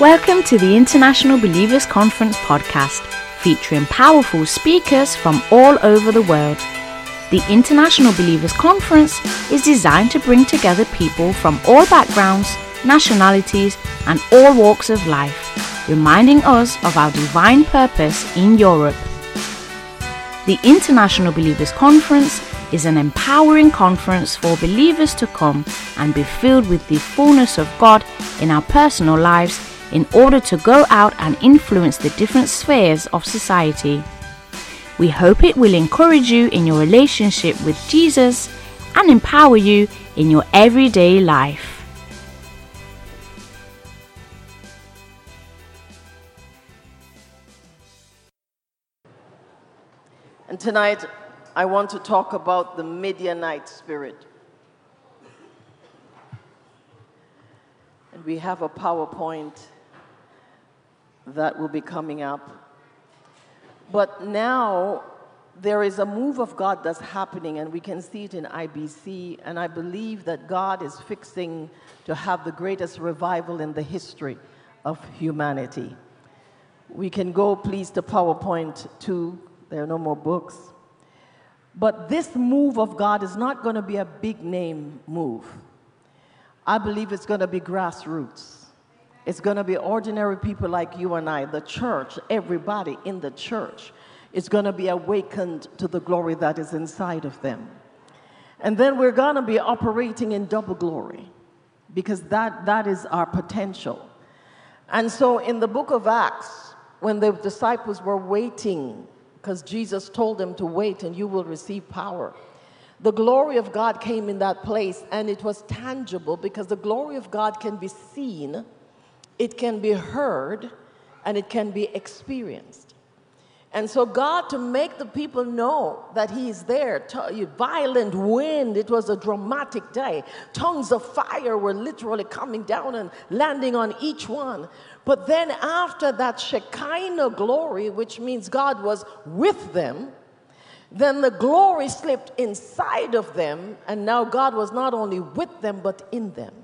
Welcome to the International Believers Conference podcast, featuring powerful speakers from all over the world. The International Believers Conference is designed to bring together people from all backgrounds, nationalities, and all walks of life, reminding us of our divine purpose in Europe. The International Believers Conference is an empowering conference for believers to come and be filled with the fullness of God in our personal lives in order to go out and influence the different spheres of society. We hope it will encourage you in your relationship with Jesus and empower you in your everyday life. And tonight, I want to talk about the Midianite spirit. And we have a PowerPoint that will be coming up. But now there is a move of God that's happening, and we can see it in IBC. And I believe that God is fixing to have the greatest revival in the history of humanity. We can go, please, to PowerPoint 2. There are no more books. But this move of God is not going to be a big name move. I believe it's going to be grassroots. It's going to be ordinary people like you and I, the church, everybody in the church is going to be awakened to the glory that is inside of them. And then we're going to be operating in double glory because that, that is our potential. And so in the book of Acts, when the disciples were waiting, because Jesus told them to wait and you will receive power. The glory of God came in that place and it was tangible because the glory of God can be seen it can be heard, and it can be experienced. And so, God, to make the people know that He is there, violent wind, it was a dramatic day. Tongues of fire were literally coming down and landing on each one. But then, after that Shekinah glory, which means God was with them, then the glory slipped inside of them, and now God was not only with them, but in them.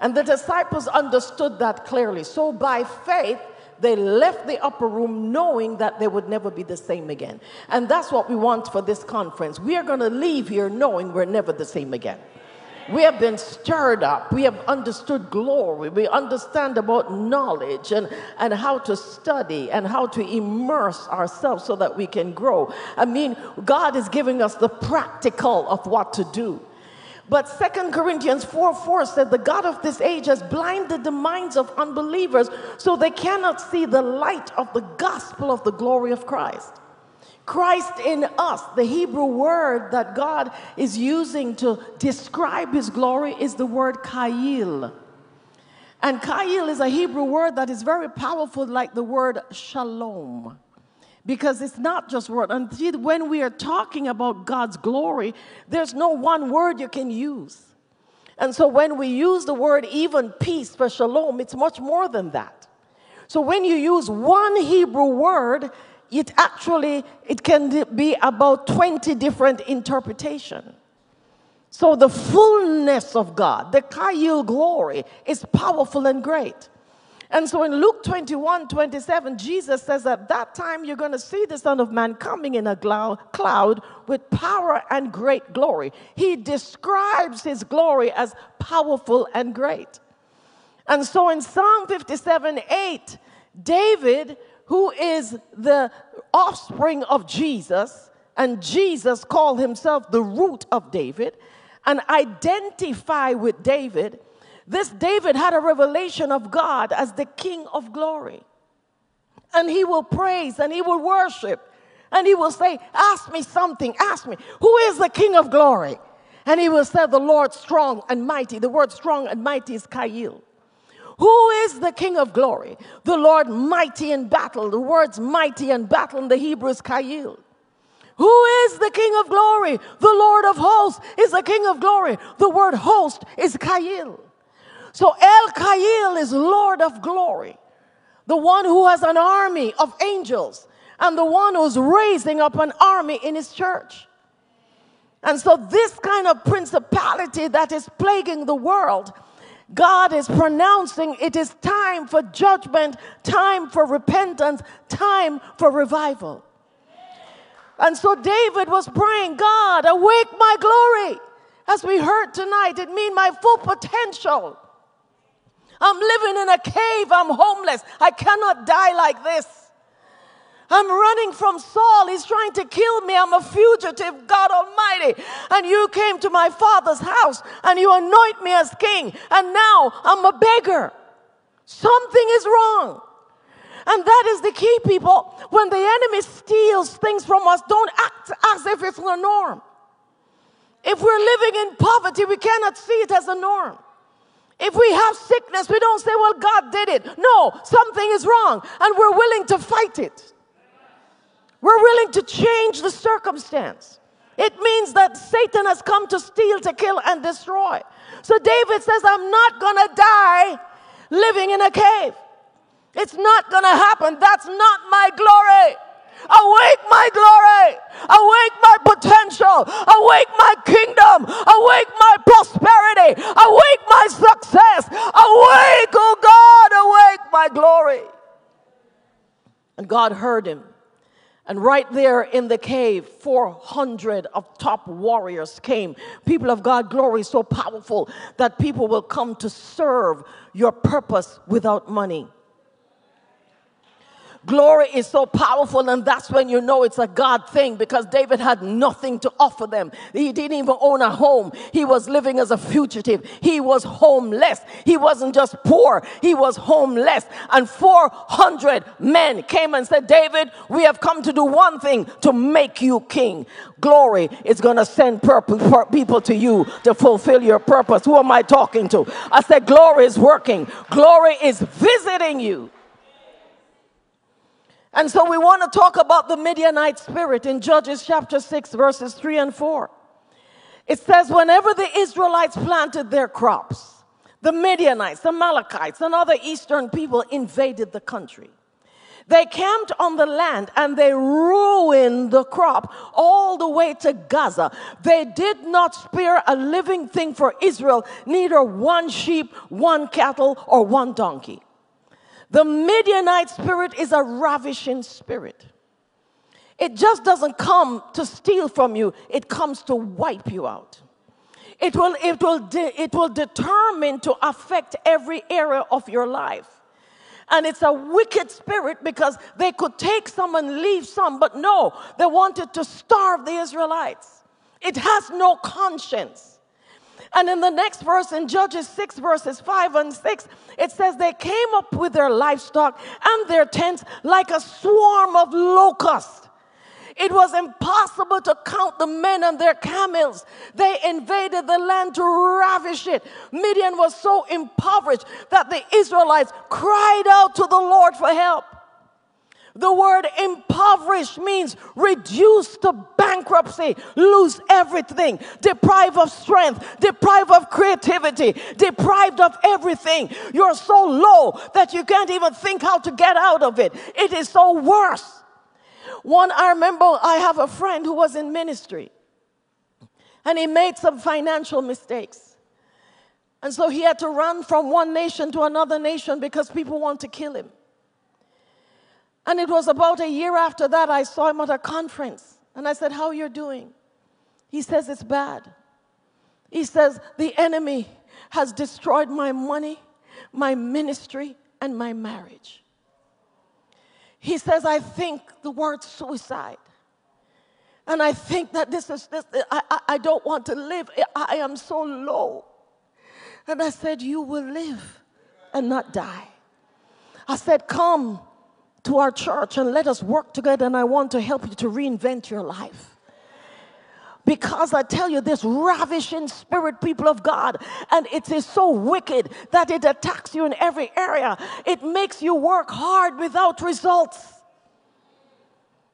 And the disciples understood that clearly. So by faith, they left the upper room knowing that they would never be the same again. And that's what we want for this conference. We are going to leave here knowing we're never the same again. We have been stirred up. We have understood glory. We understand about knowledge and, and how to study and how to immerse ourselves so that we can grow. I mean, God is giving us the practical of what to do. But Second Corinthians 4 4 said, The God of this age has blinded the minds of unbelievers so they cannot see the light of the gospel of the glory of Christ. Christ in us, the Hebrew word that God is using to describe his glory is the word Kayil. And Kayil is a Hebrew word that is very powerful, like the word shalom because it's not just word. And when we are talking about God's glory, there's no one word you can use. And so when we use the word even peace for shalom, it's much more than that. So when you use one Hebrew word, it actually it can be about 20 different interpretation. So the fullness of God, the Kayil glory, is powerful and great. And so in Luke 21 27, Jesus says, At that time you're going to see the Son of Man coming in a cloud with power and great glory. He describes his glory as powerful and great. And so in Psalm 57 8, David, who is the offspring of Jesus, and Jesus called himself the root of David, and identify with David this David had a revelation of God as the King of glory. And he will praise and he will worship and he will say, Ask me something, ask me, who is the King of glory? And he will say, The Lord strong and mighty. The word strong and mighty is Kayil. Who is the King of glory? The Lord mighty in battle. The words mighty in battle in the Hebrew is Kayil. Who is the King of glory? The Lord of hosts is the King of glory. The word host is Kayil. So El Kayil is Lord of glory, the one who has an army of angels, and the one who's raising up an army in his church. And so, this kind of principality that is plaguing the world God is pronouncing it is time for judgment, time for repentance, time for revival. And so David was praying, God, awake my glory. As we heard tonight, it means my full potential. I'm living in a cave, I'm homeless. I cannot die like this. I'm running from Saul. He's trying to kill me. I'm a fugitive, God Almighty. And you came to my father's house and you anoint me as king. And now I'm a beggar. Something is wrong. And that is the key, people. When the enemy steals things from us, don't act as if it's the norm. If we're living in poverty, we cannot see it as a norm. If we have sickness, we don't say, well, God did it. No, something is wrong, and we're willing to fight it. We're willing to change the circumstance. It means that Satan has come to steal, to kill, and destroy. So David says, I'm not gonna die living in a cave. It's not gonna happen. That's not my glory. Awake my glory. Awake my potential. Awake my kingdom. Awake my prosperity. Awake my success. Awake, oh God, awake my glory. And God heard him. And right there in the cave, 400 of top warriors came. People of God, glory so powerful that people will come to serve your purpose without money. Glory is so powerful, and that's when you know it's a God thing because David had nothing to offer them. He didn't even own a home. He was living as a fugitive. He was homeless. He wasn't just poor, he was homeless. And 400 men came and said, David, we have come to do one thing to make you king. Glory is going to send people to you to fulfill your purpose. Who am I talking to? I said, Glory is working, glory is visiting you. And so we want to talk about the Midianite spirit in Judges chapter 6, verses 3 and 4. It says, whenever the Israelites planted their crops, the Midianites, the Amalekites, and other eastern people invaded the country. They camped on the land and they ruined the crop all the way to Gaza. They did not spare a living thing for Israel, neither one sheep, one cattle, or one donkey. The Midianite spirit is a ravishing spirit. It just doesn't come to steal from you, it comes to wipe you out. It will, it will, de- it will determine to affect every area of your life. And it's a wicked spirit because they could take some and leave some, but no, they wanted to starve the Israelites. It has no conscience. And in the next verse, in Judges 6, verses 5 and 6, it says, They came up with their livestock and their tents like a swarm of locusts. It was impossible to count the men and their camels. They invaded the land to ravish it. Midian was so impoverished that the Israelites cried out to the Lord for help. The word impoverished means reduced to bankruptcy, lose everything, deprived of strength, deprived of creativity, deprived of everything. You're so low that you can't even think how to get out of it. It is so worse. One, I remember I have a friend who was in ministry and he made some financial mistakes. And so he had to run from one nation to another nation because people want to kill him. And it was about a year after that I saw him at a conference. And I said, How you're doing? He says, It's bad. He says, The enemy has destroyed my money, my ministry, and my marriage. He says, I think the word suicide. And I think that this is this, I, I don't want to live. I am so low. And I said, You will live and not die. I said, Come to our church and let us work together. And I want to help you to reinvent your life. Because I tell you, this ravishing spirit, people of God, and it is so wicked that it attacks you in every area. It makes you work hard without results.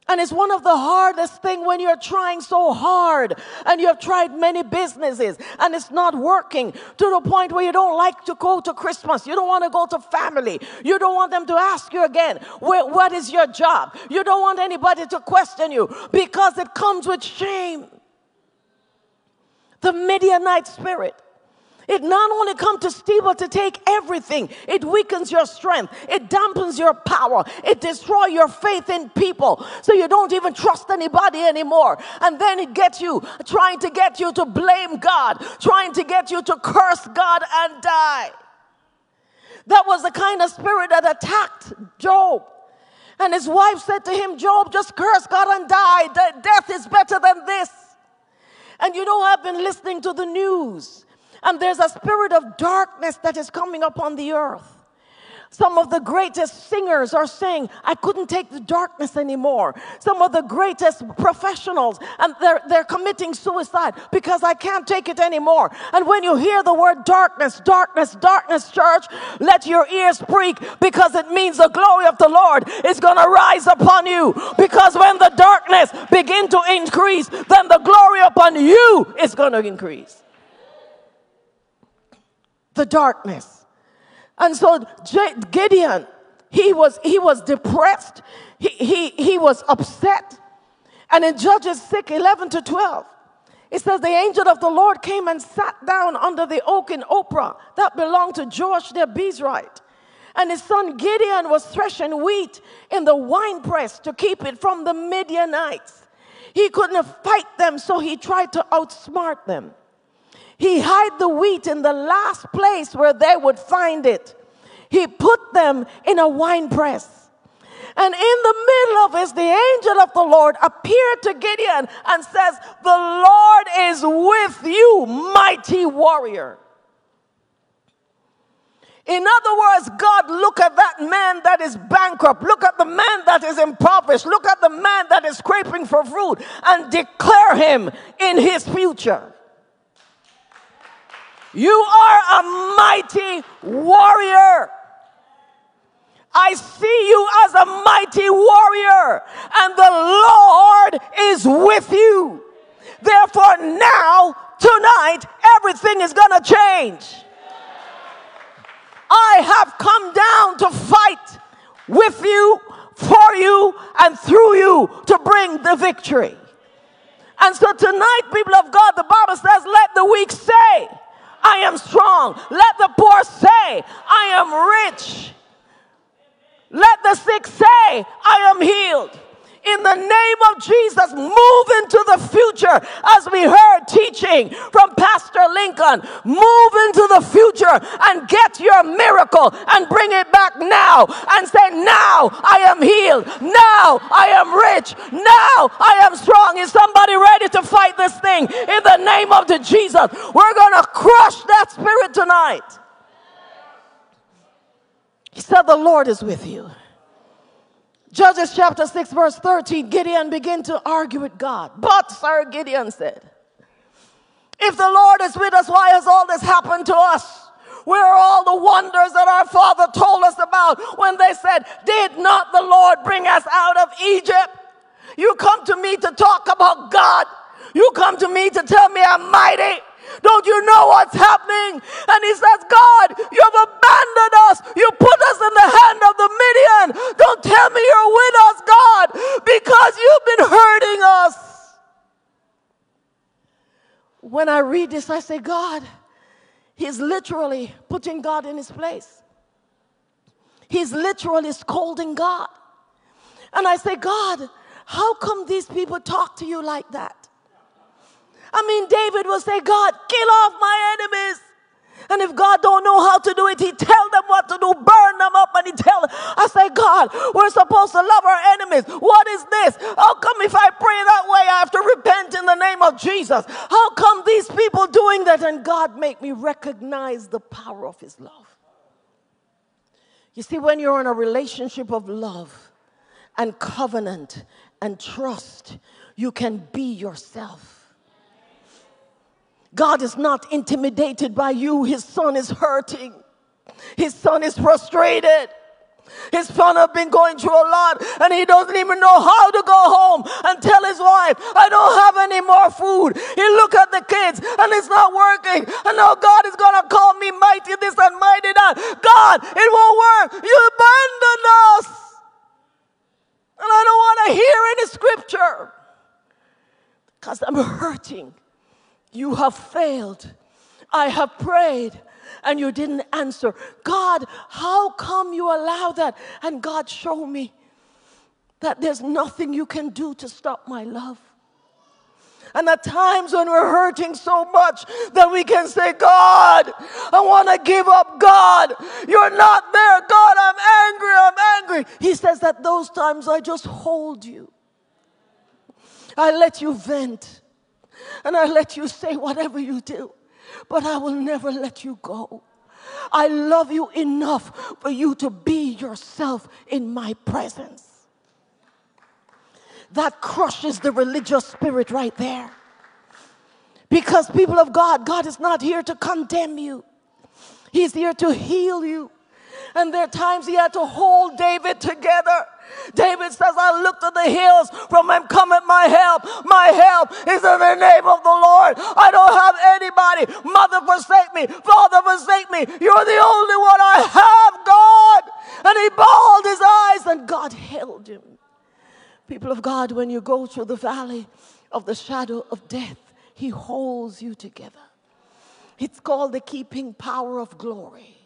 And it's one of the hardest thing when you're trying so hard and you have tried many businesses and it's not working to the point where you don't like to go to Christmas. You don't want to go to family. You don't want them to ask you again, what is your job? You don't want anybody to question you because it comes with shame. The Midianite spirit. It not only comes to steal, but to take everything. It weakens your strength. It dampens your power. It destroys your faith in people. So you don't even trust anybody anymore. And then it gets you trying to get you to blame God, trying to get you to curse God and die. That was the kind of spirit that attacked Job. And his wife said to him, Job, just curse God and die. Death is better than this. And you know, I've been listening to the news, and there's a spirit of darkness that is coming upon the earth. Some of the greatest singers are saying, I couldn't take the darkness anymore. Some of the greatest professionals, and they're, they're committing suicide because I can't take it anymore. And when you hear the word darkness, darkness, darkness, church, let your ears prick because it means the glory of the Lord is going to rise upon you. Because when the darkness begin to increase, then the glory upon you is going to increase. The darkness. And so Gideon, he was, he was depressed. He, he, he was upset. And in Judges 6, 11 to 12, it says, The angel of the Lord came and sat down under the oak in Ophrah that belonged to Joash the Abiezrite. And his son Gideon was threshing wheat in the winepress to keep it from the Midianites. He couldn't fight them, so he tried to outsmart them. He hid the wheat in the last place where they would find it. He put them in a wine press. And in the middle of this, the angel of the Lord appeared to Gideon and says, The Lord is with you, mighty warrior. In other words, God, look at that man that is bankrupt. Look at the man that is impoverished. Look at the man that is scraping for food and declare him in his future. You are a mighty warrior. I see you as a mighty warrior, and the Lord is with you. Therefore, now, tonight, everything is going to change. I have come down to fight with you, for you, and through you to bring the victory. And so tonight, people of God, the Bible says, let the weak say, I am strong. Let the poor say, I am rich. Let the sick say, I am healed in the name of Jesus, move into the future as we heard teaching from Pastor Lincoln. Move into the future and get your miracle and bring it back now and say, Now I am healed. Now I am rich. Now I am strong. Is somebody ready to fight this thing in the name of the Jesus? We're going to crush that spirit tonight. He said, The Lord is with you. Judges chapter 6, verse 13, Gideon began to argue with God. But, Sir Gideon said, If the Lord is with us, why has all this happened to us? Where are all the wonders that our father told us about when they said, Did not the Lord bring us out of Egypt? You come to me to talk about God. You come to me to tell me I'm mighty. Don't you know what's happening? And he says, God, you have abandoned us. You put us in the hand of the Midian. Don't tell me you're with us, God, because you've been hurting us. When I read this, I say, God, he's literally putting God in his place. He's literally scolding God. And I say, God, how come these people talk to you like that? I mean, David will say, God, kill off my enemies. And if God don't know how to do it, he tell them what to do, burn them up, and he tell I say, God, we're supposed to love our enemies. What is this? How come if I pray that way, I have to repent in the name of Jesus? How come these people doing that? And God make me recognize the power of his love. You see, when you're in a relationship of love and covenant and trust, you can be yourself. God is not intimidated by you. His son is hurting. His son is frustrated. His son has been going through a lot and he doesn't even know how to go home and tell his wife, I don't have any more food. He look at the kids and it's not working. And now God is going to call me mighty this and mighty that. God, it won't work. You abandoned us. And I don't want to hear any scripture because I'm hurting. You have failed. I have prayed and you didn't answer. God, how come you allow that? And God, show me that there's nothing you can do to stop my love. And at times when we're hurting so much that we can say, God, I want to give up. God, you're not there. God, I'm angry. I'm angry. He says that those times I just hold you. I let you vent. And I let you say whatever you do. But I will never let you go. I love you enough for you to be yourself in my presence that crushes the religious spirit right there. Because, people of God, God is not here to condemn you, He's here to heal you. And there are times He had to hold David together. David says, I look to the hills from whence cometh my help. My help is in the name of the Lord. I don't have anybody. Mother forsake me. Father forsake me. You're the only one I have, God. And he bawled his eyes and God held him. People of God, when you go through the valley of the shadow of death, He holds you together. It's called the keeping power of glory.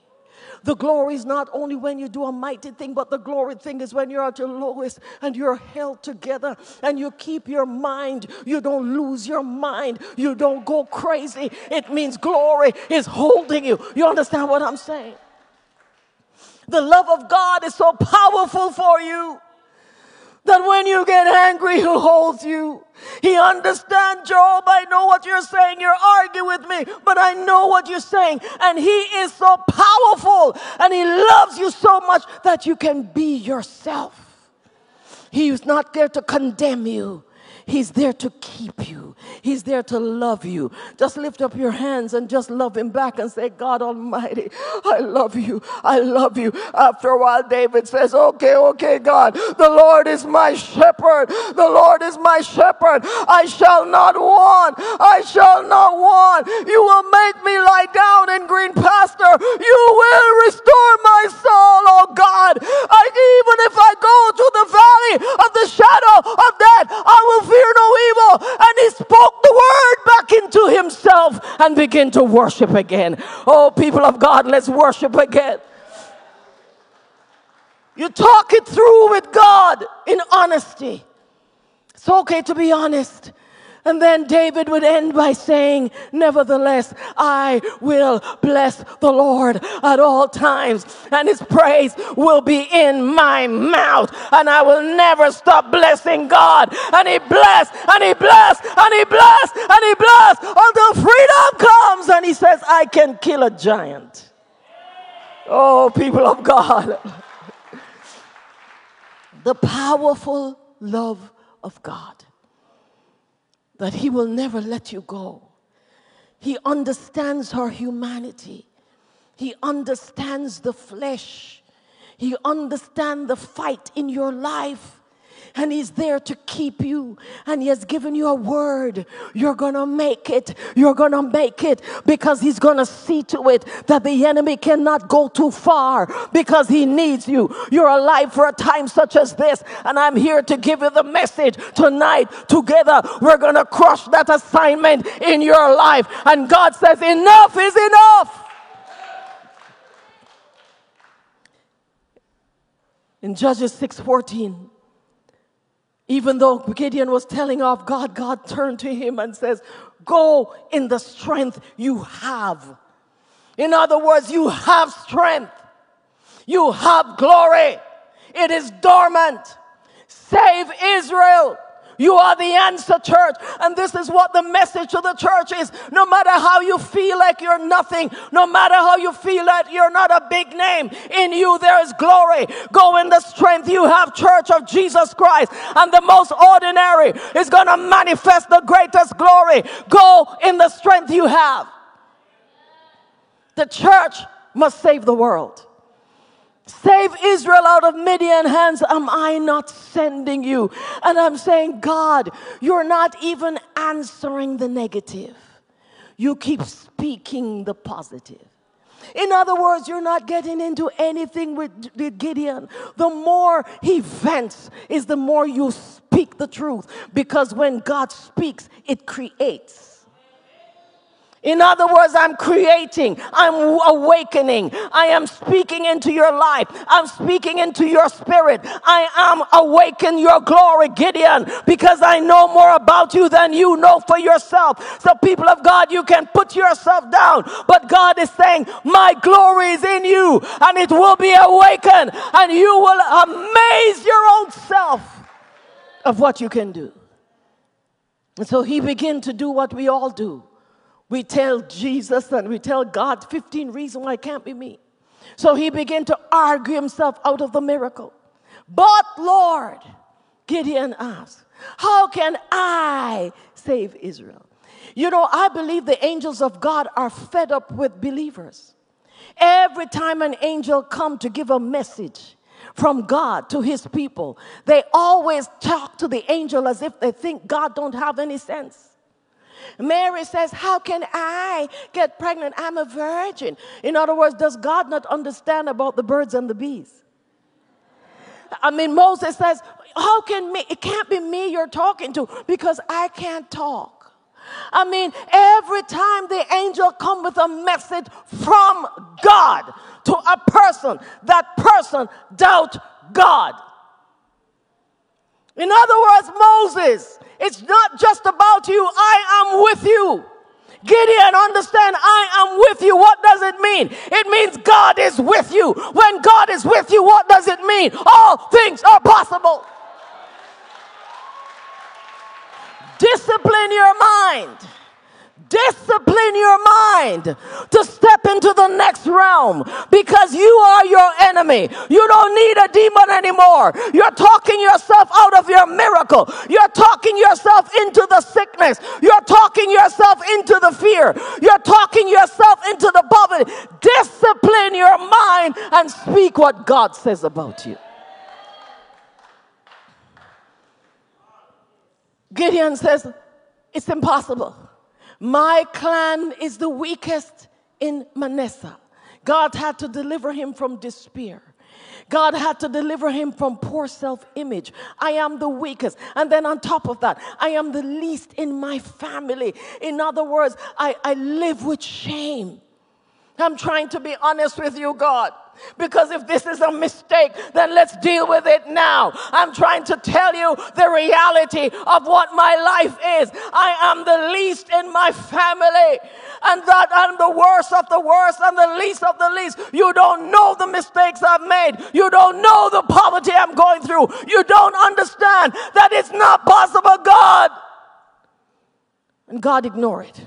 The glory is not only when you do a mighty thing, but the glory thing is when you're at your lowest and you're held together and you keep your mind. You don't lose your mind. You don't go crazy. It means glory is holding you. You understand what I'm saying? The love of God is so powerful for you that when you get angry, He holds you. He understands, Job. I know what you're saying. You're arguing with me, but I know what you're saying. And He is so powerful and He loves you so much that you can be yourself. He is not there to condemn you. He's there to keep you. He's there to love you. Just lift up your hands and just love him back and say, God Almighty, I love you. I love you. After a while, David says, Okay, okay, God, the Lord is my shepherd. The Lord is my shepherd. I shall not want. I shall not want. You will make me lie down in green pasture. You will restore my soul, oh God. I, even if I go to the valley of the shadow of death, I will fear no evil. And he spoke the word back into himself and began to worship again. Oh, people of God, let's worship again. You talk it through with God in honesty. It's okay to be honest. And then David would end by saying, Nevertheless, I will bless the Lord at all times, and his praise will be in my mouth, and I will never stop blessing God. And he blessed, and he blessed, and he blessed, and he blessed until freedom comes, and he says, I can kill a giant. Oh, people of God. the powerful love of God that He will never let you go. He understands our humanity, He understands the flesh, He understands the fight in your life and He's there to keep you. And He has given you a word. You're gonna make it. You're gonna make it because He's gonna see to it that the enemy cannot go too far because He needs you. You're alive for a time such as this, and I'm here to give you the message tonight. Together, we're gonna crush that assignment in your life. And God says, Enough is enough. In Judges 6:14 even though Gideon was telling off God, God turned to him and says, Go in the strength you have. In other words, you have strength, you have glory. It is dormant. Save Israel. You are the answer, church. And this is what the message of the church is. No matter how you feel like you're nothing, no matter how you feel that you're not a big name, in you there is glory. Go in the strength you have, church of Jesus Christ. And the most ordinary is going to manifest the greatest glory. Go in the strength you have. The church must save the world. Save Israel out of Midian hands. Am I not sending you? And I'm saying, God, you're not even answering the negative. You keep speaking the positive. In other words, you're not getting into anything with, with Gideon. The more he vents, is the more you speak the truth. Because when God speaks, it creates. In other words, I'm creating, I'm awakening, I am speaking into your life, I'm speaking into your spirit. I am awakening your glory, Gideon, because I know more about you than you know for yourself. So, people of God, you can put yourself down, but God is saying, My glory is in you, and it will be awakened, and you will amaze your own self of what you can do. And so he began to do what we all do we tell Jesus and we tell God 15 reasons why it can't be me. So he began to argue himself out of the miracle. But Lord, Gideon asked, How can I save Israel? You know, I believe the angels of God are fed up with believers. Every time an angel come to give a message from God to his people, they always talk to the angel as if they think God don't have any sense. Mary says, How can I get pregnant? I'm a virgin. In other words, does God not understand about the birds and the bees? I mean, Moses says, How can me? It can't be me you're talking to because I can't talk. I mean, every time the angel come with a message from God to a person, that person doubt God. In other words, Moses, it's not just about you. I am with you. Gideon, understand, I am with you. What does it mean? It means God is with you. When God is with you, what does it mean? All things are possible. Discipline your mind discipline your mind to step into the next realm because you are enemy. You don't need a demon anymore. You're talking yourself out of your miracle. You're talking yourself into the sickness. You're talking yourself into the fear. You're talking yourself into the poverty. Discipline your mind and speak what God says about you. Gideon says, It's impossible. My clan is the weakest in Manasseh. God had to deliver him from despair. God had to deliver him from poor self image. I am the weakest. And then on top of that, I am the least in my family. In other words, I, I live with shame. I'm trying to be honest with you, God. Because if this is a mistake, then let's deal with it now. I'm trying to tell you the reality of what my life is. I am the least in my family, and that I'm the worst of the worst and the least of the least. You don't know the mistakes I've made. You don't know the poverty I'm going through. You don't understand that it's not possible, God. And God ignored it.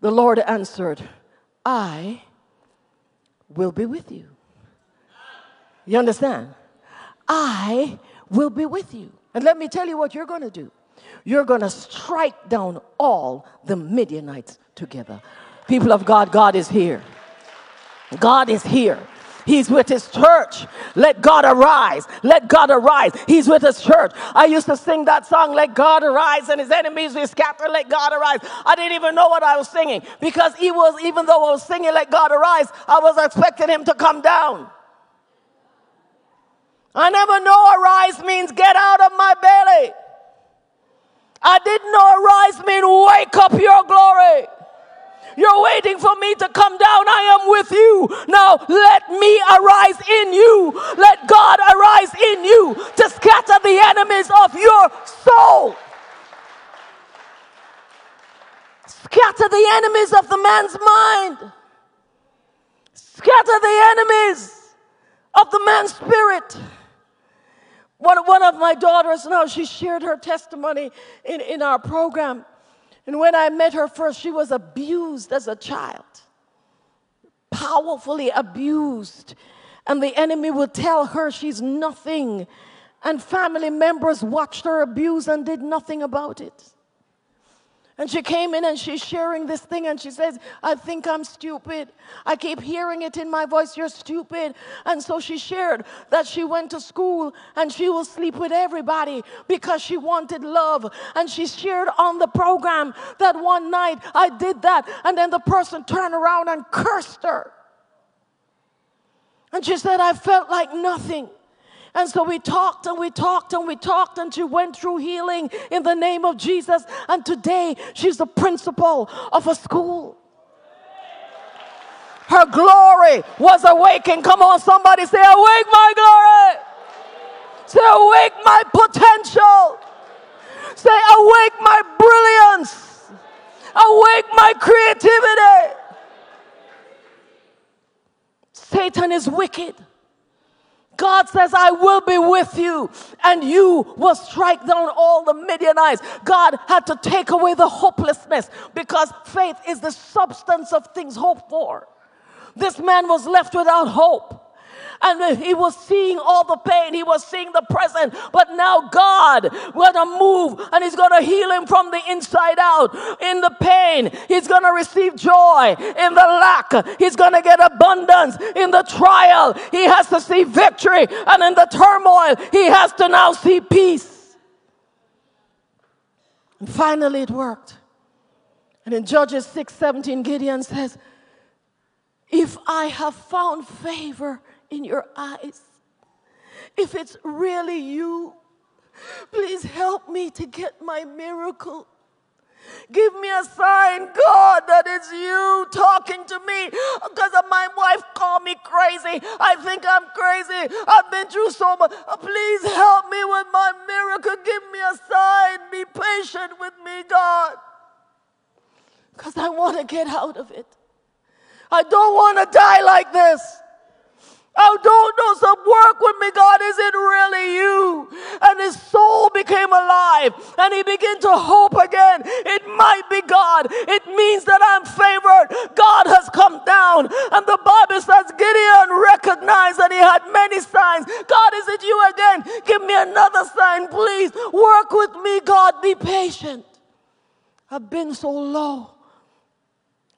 The Lord answered, I will be with you. You understand? I will be with you. And let me tell you what you're going to do. You're going to strike down all the Midianites together. People of God, God is here. God is here. He's with his church. Let God arise. Let God arise. He's with his church. I used to sing that song, Let God arise, and his enemies will scatter. Let God arise. I didn't even know what I was singing because he was, even though I was singing, Let God arise, I was expecting him to come down. I never know arise means get out of my belly. I didn't know arise mean wake up your glory. You're waiting for me to come down. I am with you. Now let me arise in you. Let God arise in you to scatter the enemies of your soul. Scatter the enemies of the man's mind. Scatter the enemies of the man's spirit. One, one of my daughters now, she shared her testimony in, in our program. And when I met her first, she was abused as a child, powerfully abused. And the enemy would tell her she's nothing. And family members watched her abuse and did nothing about it. And she came in and she's sharing this thing and she says, I think I'm stupid. I keep hearing it in my voice, you're stupid. And so she shared that she went to school and she will sleep with everybody because she wanted love. And she shared on the program that one night I did that and then the person turned around and cursed her. And she said, I felt like nothing. And so we talked and we talked and we talked, and she went through healing in the name of Jesus. And today she's the principal of a school. Her glory was awakened. Come on, somebody say, Awake my glory. Say, Awake my potential. Say, Awake my brilliance. Awake my creativity. Satan is wicked. God says, I will be with you, and you will strike down all the Midianites. God had to take away the hopelessness because faith is the substance of things hoped for. This man was left without hope and he was seeing all the pain. He was seeing the present. But now God to move and he's to heal him from the inside out. In the pain, he's to receive joy. In the lack, he's to get abundance. In the trial, he has to see victory. And in the turmoil, he has to now see peace. And finally, it worked. And in Judges 6 17, Gideon says, If I have found favor in your eyes. If it's really you, please help me to get my miracle. Give me a sign, God, that it's you talking to me. Because my wife called me crazy. I think I'm crazy. I've been through so much. Please help me with my miracle. Give me a sign. Be patient with me, God. Because I want to get out of it. I don't want to die like this. I don't know some work with me, God. Is it really you? And his soul became alive and he began to hope again. It might be God. It means that I'm favored. God has come down. And the Bible says Gideon recognized that he had many signs. God, is it you again? Give me another sign, please. Work with me, God. Be patient. I've been so low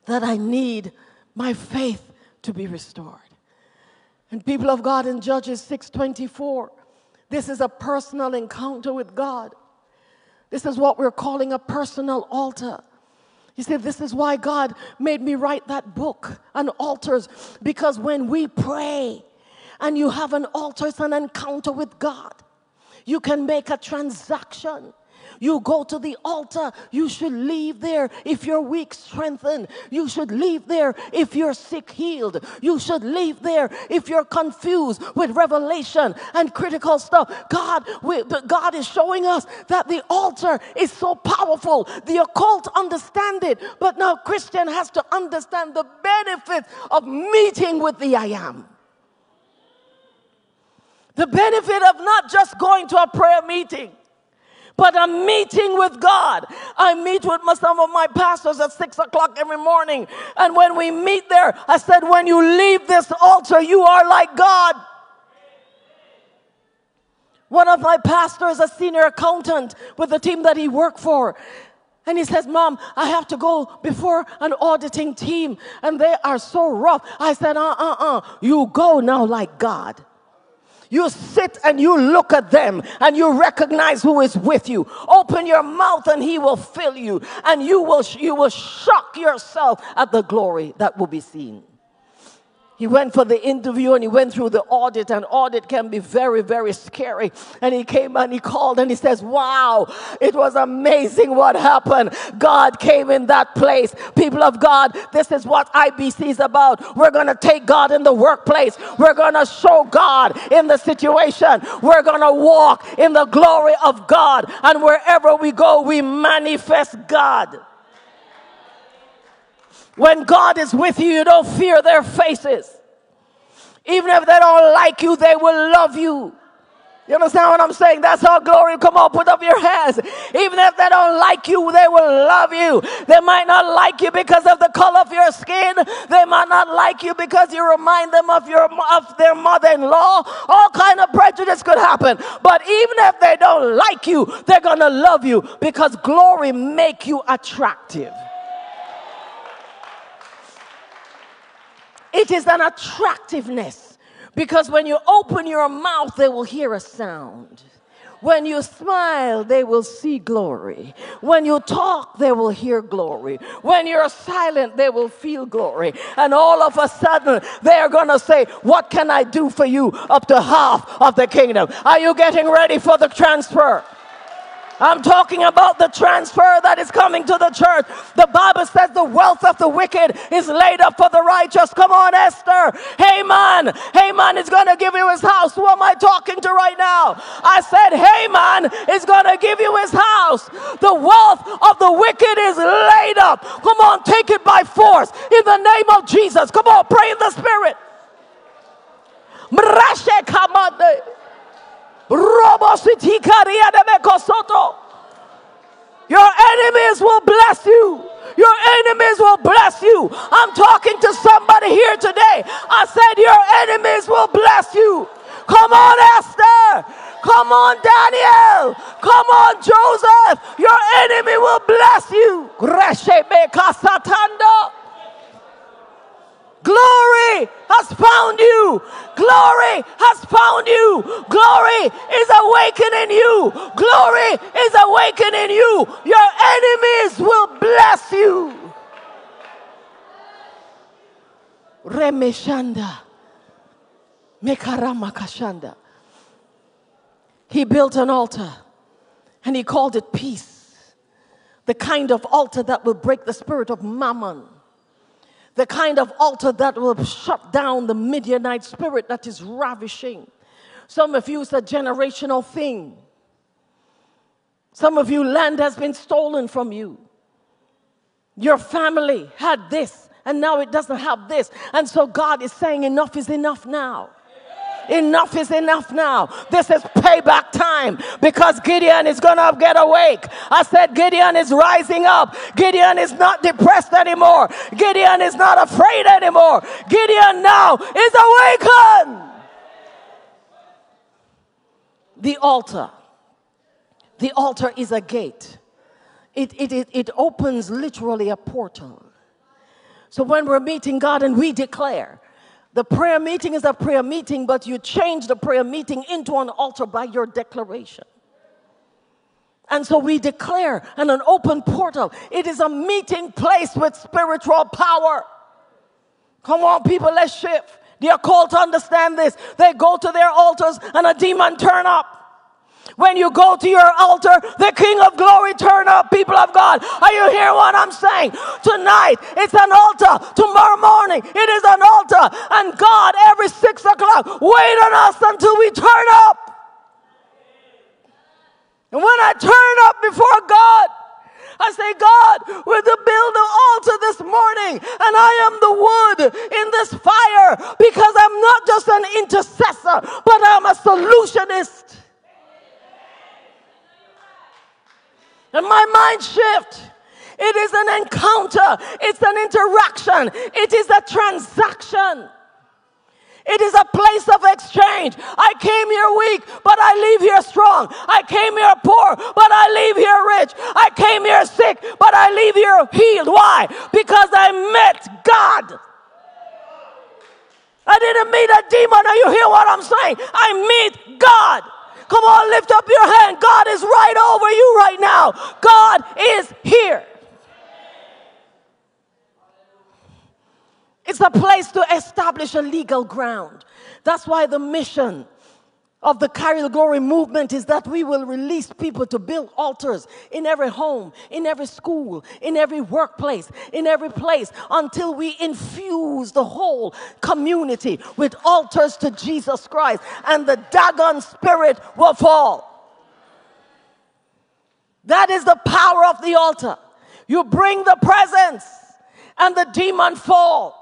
that I need my faith to be restored. And people of God in Judges 6:24, this is a personal encounter with God. This is what we're calling a personal altar. He said, This is why God made me write that book on altars, because when we pray and you have an altar, it's an encounter with God. You can make a transaction. You go to the altar. You should leave there if you're weak, strengthened. You should leave there if you're sick, healed. You should leave there if you're confused with revelation and critical stuff. God, we, God is showing us that the altar is so powerful. The occult understand it, but now Christian has to understand the benefit of meeting with the I am. The benefit of not just going to a prayer meeting but I'm meeting with God. I meet with some of my pastors at six o'clock every morning. And when we meet there, I said, when you leave this altar, you are like God. One of my pastors, a senior accountant with the team that he worked for, and he says, Mom, I have to go before an auditing team, and they are so rough. I said, Uh uh uh, you go now like God. You sit and you look at them and you recognize who is with you. Open your mouth and he will fill you and you will, you will shock yourself at the glory that will be seen. He went for the interview and he went through the audit, and audit can be very, very scary. And he came and he called and he says, Wow, it was amazing what happened. God came in that place. People of God, this is what IBC is about. We're going to take God in the workplace, we're going to show God in the situation, we're going to walk in the glory of God. And wherever we go, we manifest God. When God is with you, you don't fear their faces. Even if they don't like you, they will love you. You understand what I'm saying? That's how glory. Come on, put up your hands. Even if they don't like you, they will love you. They might not like you because of the color of your skin. They might not like you because you remind them of your of their mother-in-law. All kind of prejudice could happen. But even if they don't like you, they're gonna love you because glory make you attractive. It is an attractiveness because when you open your mouth, they will hear a sound. When you smile, they will see glory. When you talk, they will hear glory. When you're silent, they will feel glory. And all of a sudden, they're going to say, What can I do for you up to half of the kingdom? Are you getting ready for the transfer? I'm talking about the transfer that is coming to the church. The Bible says the wealth of the wicked is laid up for the righteous. Come on, Esther. Haman. Haman is going to give you his house. Who am I talking to right now? I said, Haman is going to give you his house. The wealth of the wicked is laid up. Come on, take it by force in the name of Jesus. Come on, pray in the spirit. Your enemies will bless you. Your enemies will bless you. I'm talking to somebody here today. I said, Your enemies will bless you. Come on, Esther. Come on, Daniel. Come on, Joseph. Your enemy will bless you. Glory has found you. Glory has found you. Glory is awakening you. Glory is awakening you. Your enemies will bless you. Remeshanda. Mekaramakashanda. He built an altar and he called it peace. The kind of altar that will break the spirit of mammon the kind of altar that will shut down the Midianite spirit that is ravishing. Some of you, it's a generational thing. Some of you, land has been stolen from you. Your family had this, and now it doesn't have this. And so God is saying, Enough is enough now. Enough is enough now. This is payback time because Gideon is going to get awake. I said, Gideon is rising up. Gideon is not depressed anymore. Gideon is not afraid anymore. Gideon now is awakened. The altar. The altar is a gate. It, it, it, it opens literally a portal. So when we're meeting God and we declare, the prayer meeting is a prayer meeting, but you change the prayer meeting into an altar by your declaration. And so we declare and an open portal. It is a meeting place with spiritual power. Come on, people, let's shift. They are called to understand this. They go to their altars and a demon turn up. When you go to your altar, the King of Glory turn up, people of God. Are you hearing what I'm saying? Tonight, it's an altar. Tomorrow morning, it is an altar. And God, every six o'clock, wait on us until we turn up. And when I turn up before God, I say, God, we're to build an altar this morning, and I am the wood in this fire because I'm not just an intercessor, but I'm a solutionist. And my mind shift. It is an encounter. It's an interaction. It is a transaction. It is a place of exchange. I came here weak, but I leave here strong. I came here poor, but I leave here rich. I came here sick, but I leave here healed. Why? Because I met God. I didn't meet a demon. Are you hear what I'm saying? I meet God. Come on, lift up your hand. God is right over you right now. God is here. It's a place to establish a legal ground. That's why the mission of the Carry the Glory movement is that we will release people to build altars in every home, in every school, in every workplace, in every place until we infuse the whole community with altars to Jesus Christ and the Dagon spirit will fall. That is the power of the altar. You bring the presence and the demon fall.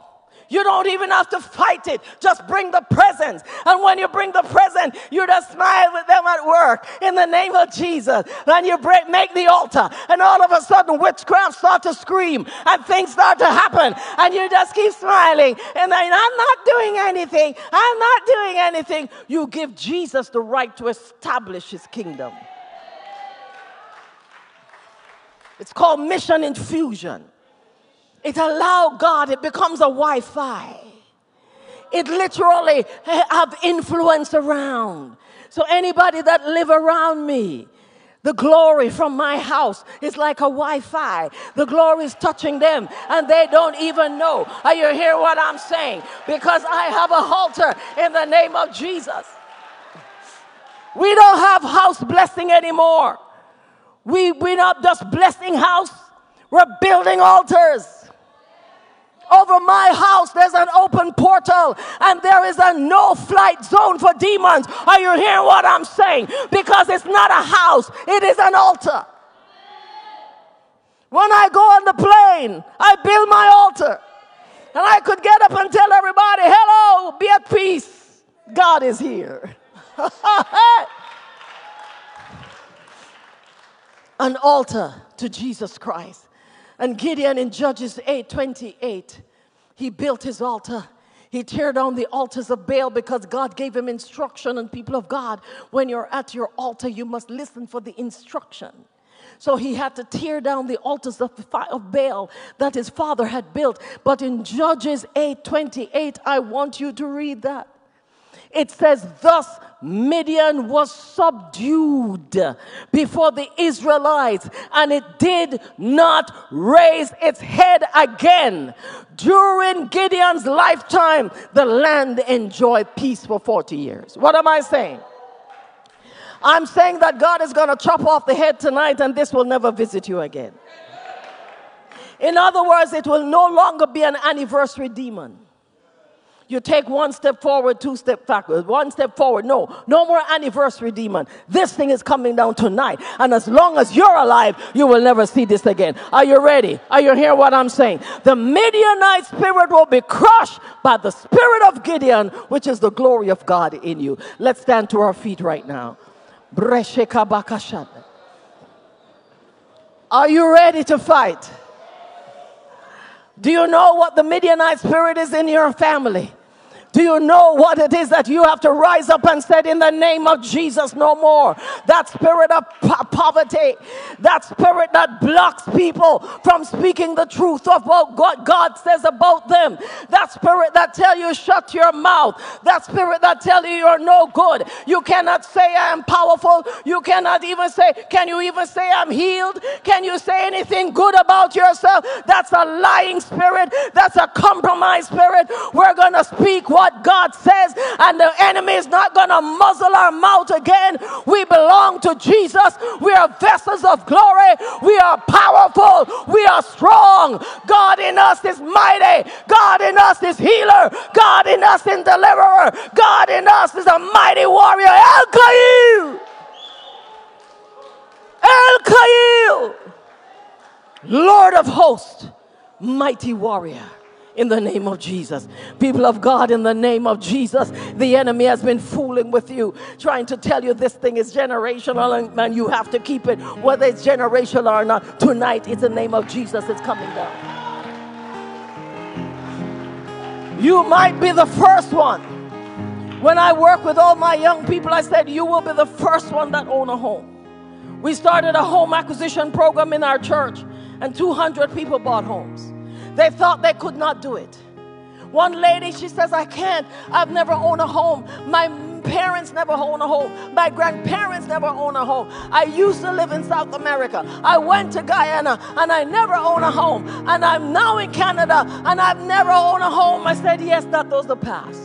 You don't even have to fight it. Just bring the presence. And when you bring the present, you just smile with them at work in the name of Jesus. Then you break, make the altar. And all of a sudden, witchcraft start to scream and things start to happen. And you just keep smiling. And then, I'm not doing anything. I'm not doing anything. You give Jesus the right to establish his kingdom. It's called mission infusion. It allows God, it becomes a Wi Fi. It literally have influence around. So anybody that live around me, the glory from my house is like a Wi Fi. The glory is touching them and they don't even know. Are you hear what I'm saying? Because I have a halter in the name of Jesus. We don't have house blessing anymore. We, we're not just blessing house, we're building altars. Over my house, there's an open portal and there is a no flight zone for demons. Are you hearing what I'm saying? Because it's not a house, it is an altar. When I go on the plane, I build my altar. And I could get up and tell everybody, hello, be at peace. God is here. an altar to Jesus Christ. And Gideon in Judges 8 28, he built his altar. He tear down the altars of Baal because God gave him instruction. And people of God, when you're at your altar, you must listen for the instruction. So he had to tear down the altars of, of Baal that his father had built. But in Judges 8 28, I want you to read that. It says, Thus Midian was subdued before the Israelites, and it did not raise its head again. During Gideon's lifetime, the land enjoyed peace for 40 years. What am I saying? I'm saying that God is going to chop off the head tonight, and this will never visit you again. In other words, it will no longer be an anniversary demon. You take one step forward, two step backward, one step forward. No, no more anniversary demon. This thing is coming down tonight. And as long as you're alive, you will never see this again. Are you ready? Are you hearing what I'm saying? The Midianite spirit will be crushed by the spirit of Gideon, which is the glory of God in you. Let's stand to our feet right now. Are you ready to fight? Do you know what the Midianite spirit is in your family? Do you know what it is that you have to rise up and say, in the name of Jesus, no more? That spirit of po- poverty, that spirit that blocks people from speaking the truth of what God says about them, that spirit that tell you shut your mouth, that spirit that tell you you're no good. You cannot say I am powerful. You cannot even say, can you even say I'm healed? Can you say anything good about yourself? That's a lying spirit. That's a compromised spirit. We're going to speak what God says, and the enemy is not going to muzzle our mouth again. We belong to Jesus. We are vessels of glory. We are powerful. We are strong. God in us is mighty. God in us is healer. God in us is deliverer. God in us is a mighty warrior. El Ka'il. El Ka'il. Lord of hosts, mighty warrior in the name of Jesus. People of God, in the name of Jesus, the enemy has been fooling with you, trying to tell you this thing is generational and, you have to keep it, whether it's generational or not. Tonight, it's the name of Jesus, it's coming down. You might be the first one. When I work with all my young people, I said, You will be the first one that own a home. We started a home acquisition program in our church, and 200 people bought homes. They thought they could not do it. One lady, she says, I can't. I've never owned a home. My parents never owned a home. My grandparents never owned a home. I used to live in South America. I went to Guyana and I never owned a home. And I'm now in Canada and I've never owned a home. I said, Yes, that was the past.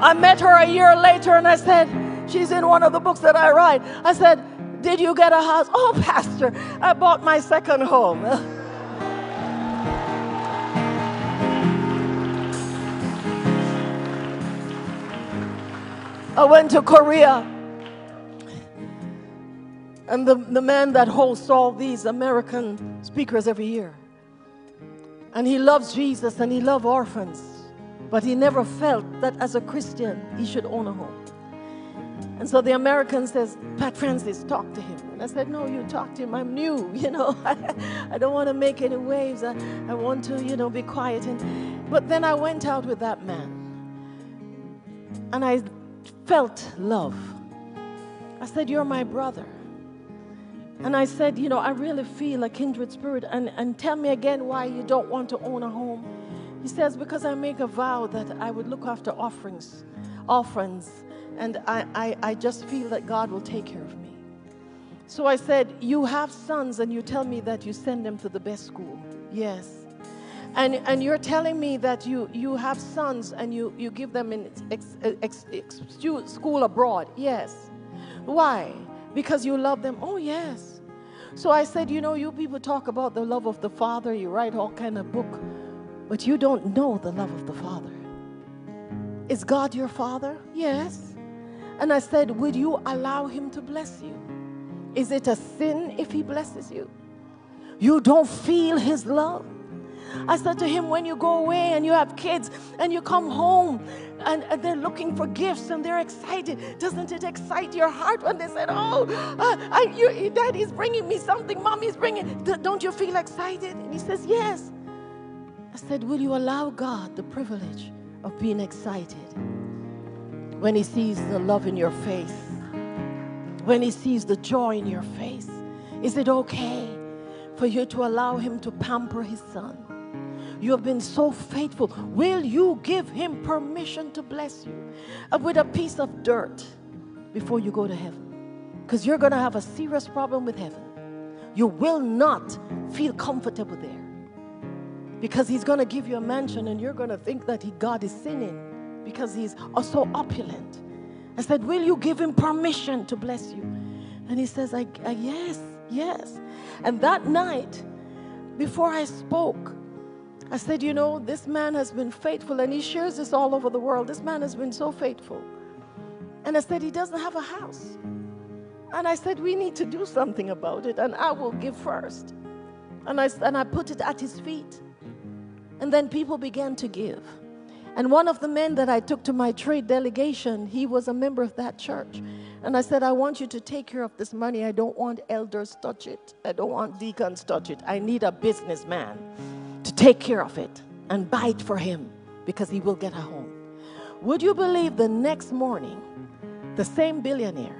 I met her a year later and I said, She's in one of the books that I write. I said, Did you get a house? Oh, Pastor, I bought my second home. I went to Korea. And the, the man that hosts all these American speakers every year. And he loves Jesus and he loves orphans. But he never felt that as a Christian he should own a home. And so the American says, Pat Francis, talk to him. And I said, No, you talk to him. I'm new, you know. I don't want to make any waves. I, I want to, you know, be quiet. And, but then I went out with that man. And I felt love. I said, You're my brother. And I said, You know, I really feel a kindred spirit. And, and tell me again why you don't want to own a home. He says, Because I make a vow that I would look after offerings, orphans, And I, I, I just feel that God will take care of me. So I said, You have sons, and you tell me that you send them to the best school. Yes. And, and you're telling me that you, you have sons and you, you give them in ex, ex, ex, school abroad. Yes. Why? Because you love them. Oh, yes. So I said, you know, you people talk about the love of the Father, you write all kind of book, but you don't know the love of the Father. Is God your Father? Yes. And I said, would you allow him to bless you? Is it a sin if he blesses you? You don't feel his love. I said to him, when you go away and you have kids and you come home and, and they're looking for gifts and they're excited, doesn't it excite your heart when they said, Oh, uh, I, you, daddy's bringing me something, mommy's bringing, don't you feel excited? And he says, Yes. I said, Will you allow God the privilege of being excited when he sees the love in your face? When he sees the joy in your face? Is it okay for you to allow him to pamper his son? You have been so faithful. Will you give him permission to bless you uh, with a piece of dirt before you go to heaven? Because you're going to have a serious problem with heaven. You will not feel comfortable there because he's going to give you a mansion and you're going to think that he, God is sinning because he's so opulent. I said, Will you give him permission to bless you? And he says, I, I, Yes, yes. And that night, before I spoke, I said, You know, this man has been faithful, and he shares this all over the world. This man has been so faithful. And I said, He doesn't have a house. And I said, We need to do something about it, and I will give first. And I, and I put it at his feet. And then people began to give. And one of the men that I took to my trade delegation, he was a member of that church. And I said, I want you to take care of this money. I don't want elders touch it. I don't want deacons touch it. I need a businessman take care of it and buy it for him because he will get a home. Would you believe the next morning, the same billionaire,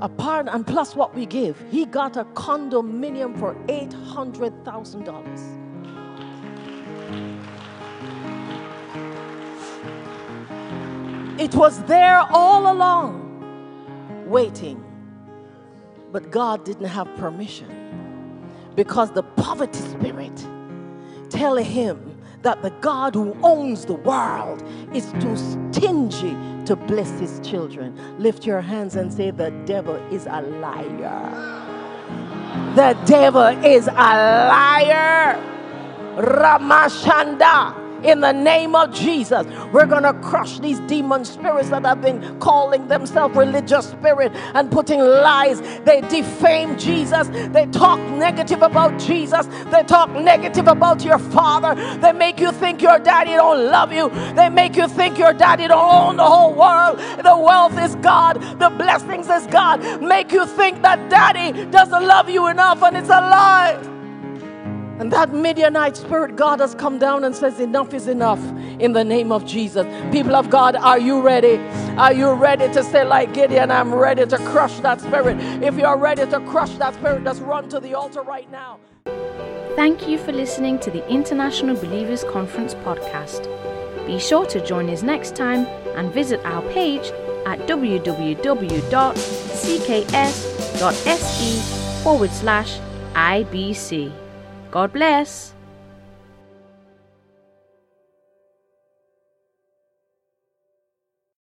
apart and plus what we give, he got a condominium for $800,000. It was there all along, waiting. But God didn't have permission because the poverty spirit tell him that the God who owns the world is too stingy to bless his children. Lift your hands and say, The devil is a liar. The devil is a liar. Ramashanda in the name of Jesus. We're going to crush these demon spirits that have been calling themselves religious spirit and putting lies. They defame Jesus. They talk negative about Jesus. They talk negative about your father. They make you think your daddy don't love you. They make you think your daddy don't own the whole world. The wealth is God. The blessings is God. Make you think that daddy doesn't love you enough and it's a lie. And that Midianite spirit, God has come down and says, Enough is enough in the name of Jesus. People of God, are you ready? Are you ready to say, like Gideon, I'm ready to crush that spirit? If you're ready to crush that spirit, just run to the altar right now. Thank you for listening to the International Believers Conference podcast. Be sure to join us next time and visit our page at www.ckс.se forward slash IBC. God bless.